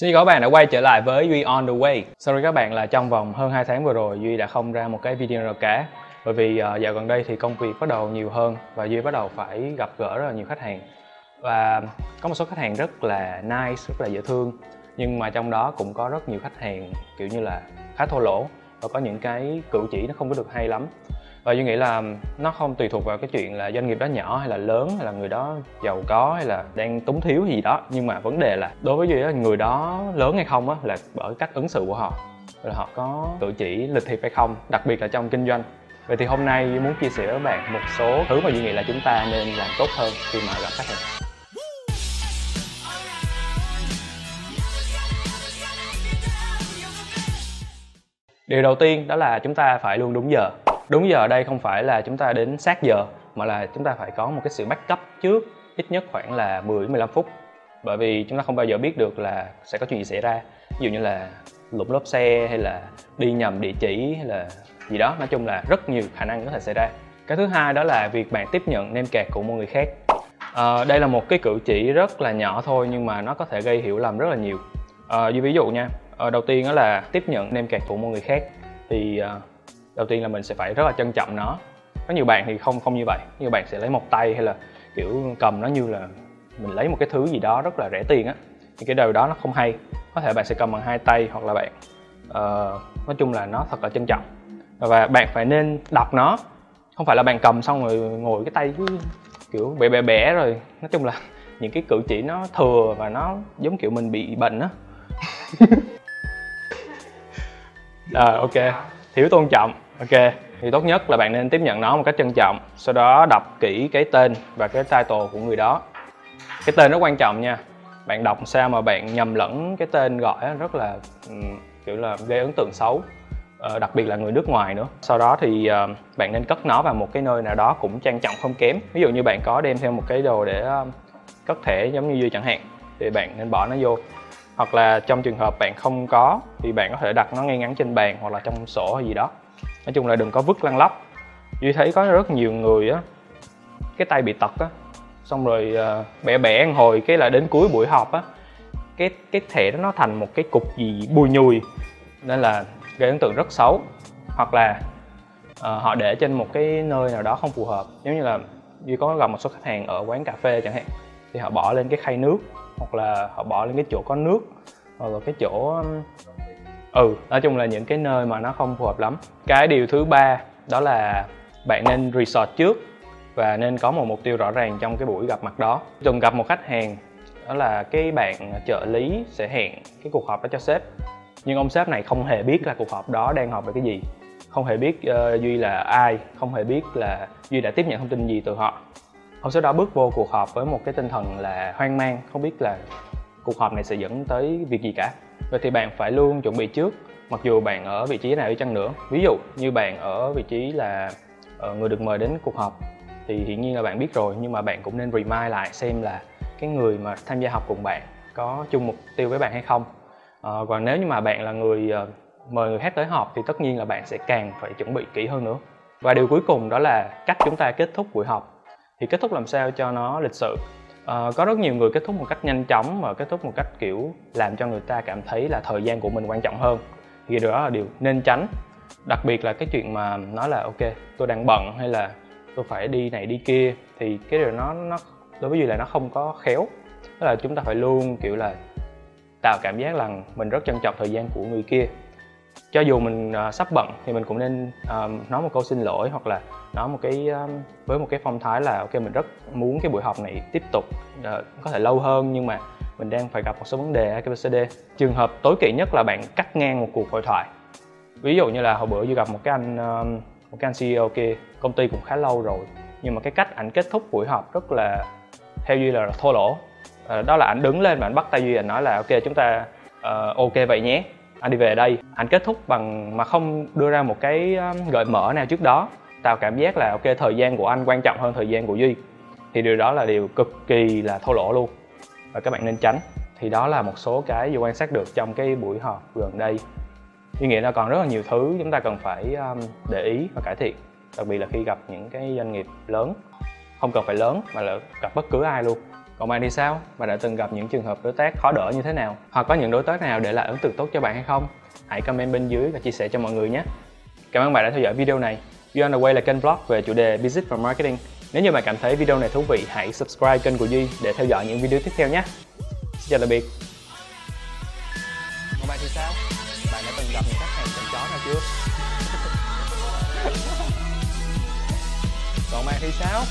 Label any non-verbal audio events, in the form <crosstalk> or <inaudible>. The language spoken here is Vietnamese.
Xin chào các bạn đã quay trở lại với Duy on the way. Sorry các bạn là trong vòng hơn 2 tháng vừa rồi Duy đã không ra một cái video nào cả. Bởi vì uh, dạo gần đây thì công việc bắt đầu nhiều hơn và Duy bắt đầu phải gặp gỡ rất là nhiều khách hàng. Và có một số khách hàng rất là nice, rất là dễ thương. Nhưng mà trong đó cũng có rất nhiều khách hàng kiểu như là khá thô lỗ và có những cái cử chỉ nó không có được hay lắm và duy nghĩ là nó không tùy thuộc vào cái chuyện là doanh nghiệp đó nhỏ hay là lớn, hay là người đó giàu có, hay là đang túng thiếu gì đó. Nhưng mà vấn đề là đối với duy là người đó lớn hay không á, là bởi cách ứng xử của họ. Là họ có cử chỉ lịch thiệp hay không, đặc biệt là trong kinh doanh. Vậy thì hôm nay duy muốn chia sẻ với bạn một số thứ mà duy nghĩ là chúng ta nên làm tốt hơn khi mà gặp khách hàng. Điều đầu tiên đó là chúng ta phải luôn đúng giờ đúng giờ ở đây không phải là chúng ta đến sát giờ mà là chúng ta phải có một cái sự backup trước ít nhất khoảng là 10 15 phút. Bởi vì chúng ta không bao giờ biết được là sẽ có chuyện gì xảy ra. Ví dụ như là lục lốp xe hay là đi nhầm địa chỉ hay là gì đó. Nói chung là rất nhiều khả năng có thể xảy ra. Cái thứ hai đó là việc bạn tiếp nhận nem kẹt của một người khác. À, đây là một cái cử chỉ rất là nhỏ thôi nhưng mà nó có thể gây hiểu lầm rất là nhiều. À, như ví dụ nha. À, đầu tiên đó là tiếp nhận nem kẹt của một người khác. Thì à, đầu tiên là mình sẽ phải rất là trân trọng nó. Có nhiều bạn thì không không như vậy. Nhiều bạn sẽ lấy một tay hay là kiểu cầm nó như là mình lấy một cái thứ gì đó rất là rẻ tiền á thì cái điều đó nó không hay. Có thể bạn sẽ cầm bằng hai tay hoặc là bạn uh, nói chung là nó thật là trân trọng. Và bạn phải nên đọc nó. Không phải là bạn cầm xong rồi ngồi cái tay cứ kiểu bẻ bẻ bẻ rồi. Nói chung là <laughs> những cái cử chỉ nó thừa và nó giống kiểu mình bị bệnh á. À, <laughs> ok. Thiếu tôn trọng ok thì tốt nhất là bạn nên tiếp nhận nó một cách trân trọng sau đó đọc kỹ cái tên và cái title của người đó. Cái tên rất quan trọng nha. Bạn đọc sao mà bạn nhầm lẫn cái tên gọi rất là ừ, kiểu là gây ấn tượng xấu. Ờ, đặc biệt là người nước ngoài nữa. Sau đó thì uh, bạn nên cất nó vào một cái nơi nào đó cũng trang trọng không kém. Ví dụ như bạn có đem theo một cái đồ để ờ, cất thẻ giống như duy chẳng hạn thì bạn nên bỏ nó vô. Hoặc là trong trường hợp bạn không có thì bạn có thể đặt nó ngay ngắn trên bàn hoặc là trong sổ hay gì đó nói chung là đừng có vứt lăn lóc. Duy thấy có rất nhiều người á cái tay bị tật á xong rồi uh, bẻ bẻ một hồi cái là đến cuối buổi họp á cái cái thẻ đó nó thành một cái cục gì bùi nhùi nên là gây ấn tượng rất xấu. Hoặc là uh, họ để trên một cái nơi nào đó không phù hợp. Giống như là duy có gặp một số khách hàng ở quán cà phê chẳng hạn thì họ bỏ lên cái khay nước hoặc là họ bỏ lên cái chỗ có nước hoặc là cái chỗ ừ nói chung là những cái nơi mà nó không phù hợp lắm. Cái điều thứ ba đó là bạn nên research trước và nên có một mục tiêu rõ ràng trong cái buổi gặp mặt đó. Từng gặp một khách hàng đó là cái bạn trợ lý sẽ hẹn cái cuộc họp đó cho sếp. Nhưng ông sếp này không hề biết là cuộc họp đó đang họp về cái gì. Không hề biết uh, duy là ai không hề biết là duy đã tiếp nhận thông tin gì từ họ. Ông sếp đó bước vô cuộc họp với một cái tinh thần là hoang mang không biết là cuộc họp này sẽ dẫn tới việc gì cả vậy thì bạn phải luôn chuẩn bị trước, mặc dù bạn ở vị trí nào đi chăng nữa. Ví dụ như bạn ở vị trí là ờ, người được mời đến cuộc họp, thì hiển nhiên là bạn biết rồi, nhưng mà bạn cũng nên remind lại xem là cái người mà tham gia học cùng bạn có chung mục tiêu với bạn hay không. Ờ, còn nếu như mà bạn là người ờ, mời người khác tới họp thì tất nhiên là bạn sẽ càng phải chuẩn bị kỹ hơn nữa. Và điều cuối cùng đó là cách chúng ta kết thúc buổi họp. Thì kết thúc làm sao cho nó lịch sự? Uh, có rất nhiều người kết thúc một cách nhanh chóng và kết thúc một cách kiểu làm cho người ta cảm thấy là thời gian của mình quan trọng hơn. Thì điều đó là điều nên tránh. Đặc biệt là cái chuyện mà nói là ok tôi đang bận hay là tôi phải đi này đi kia thì cái điều nó nó đối với duy là nó không có khéo. Tức là chúng ta phải luôn kiểu là tạo cảm giác là mình rất trân trọng thời gian của người kia cho dù mình uh, sắp bận thì mình cũng nên uh, nói một câu xin lỗi hoặc là nói một cái uh, với một cái phong thái là ok mình rất muốn cái buổi học này tiếp tục uh, có thể lâu hơn nhưng mà mình đang phải gặp một số vấn đề ABCD trường hợp tối kỵ nhất là bạn cắt ngang một cuộc hội thoại. Ví dụ như là hồi bữa vừa gặp một cái anh uh, một cái anh CEO kia công ty cũng khá lâu rồi nhưng mà cái cách ảnh kết thúc buổi họp rất là theo duy là thô lỗ. Uh, đó là ảnh đứng lên và ảnh bắt tay duy ảnh nói là ok chúng ta uh, ok vậy nhé anh đi về đây. Anh kết thúc bằng mà không đưa ra một cái um, gợi mở nào trước đó. Tạo cảm giác là, ok, thời gian của anh quan trọng hơn thời gian của duy. Thì điều đó là điều cực kỳ là thô lỗ luôn. Và các bạn nên tránh. Thì đó là một số cái vừa quan sát được trong cái buổi họp gần đây. Như nghĩa là còn rất là nhiều thứ chúng ta cần phải um, để ý và cải thiện. Đặc biệt là khi gặp những cái doanh nghiệp lớn. Không cần phải lớn, mà là gặp bất cứ ai luôn. Còn bạn thì sao? Bạn đã từng gặp những trường hợp đối tác khó đỡ như thế nào? Hoặc có những đối tác nào để lại ấn tượng tốt cho bạn hay không? Hãy comment bên dưới và chia sẻ cho mọi người nhé. Cảm ơn bạn đã theo dõi video này. Beyond the Way là kênh vlog về chủ đề Business và Marketing. Nếu như bạn cảm thấy video này thú vị, hãy subscribe kênh của Duy để theo dõi những video tiếp theo nhé. Xin chào tạm biệt. Còn bạn thì sao? Bạn đã từng gặp những khách hàng chậm chó nào chưa? <laughs> Còn bạn thì sao?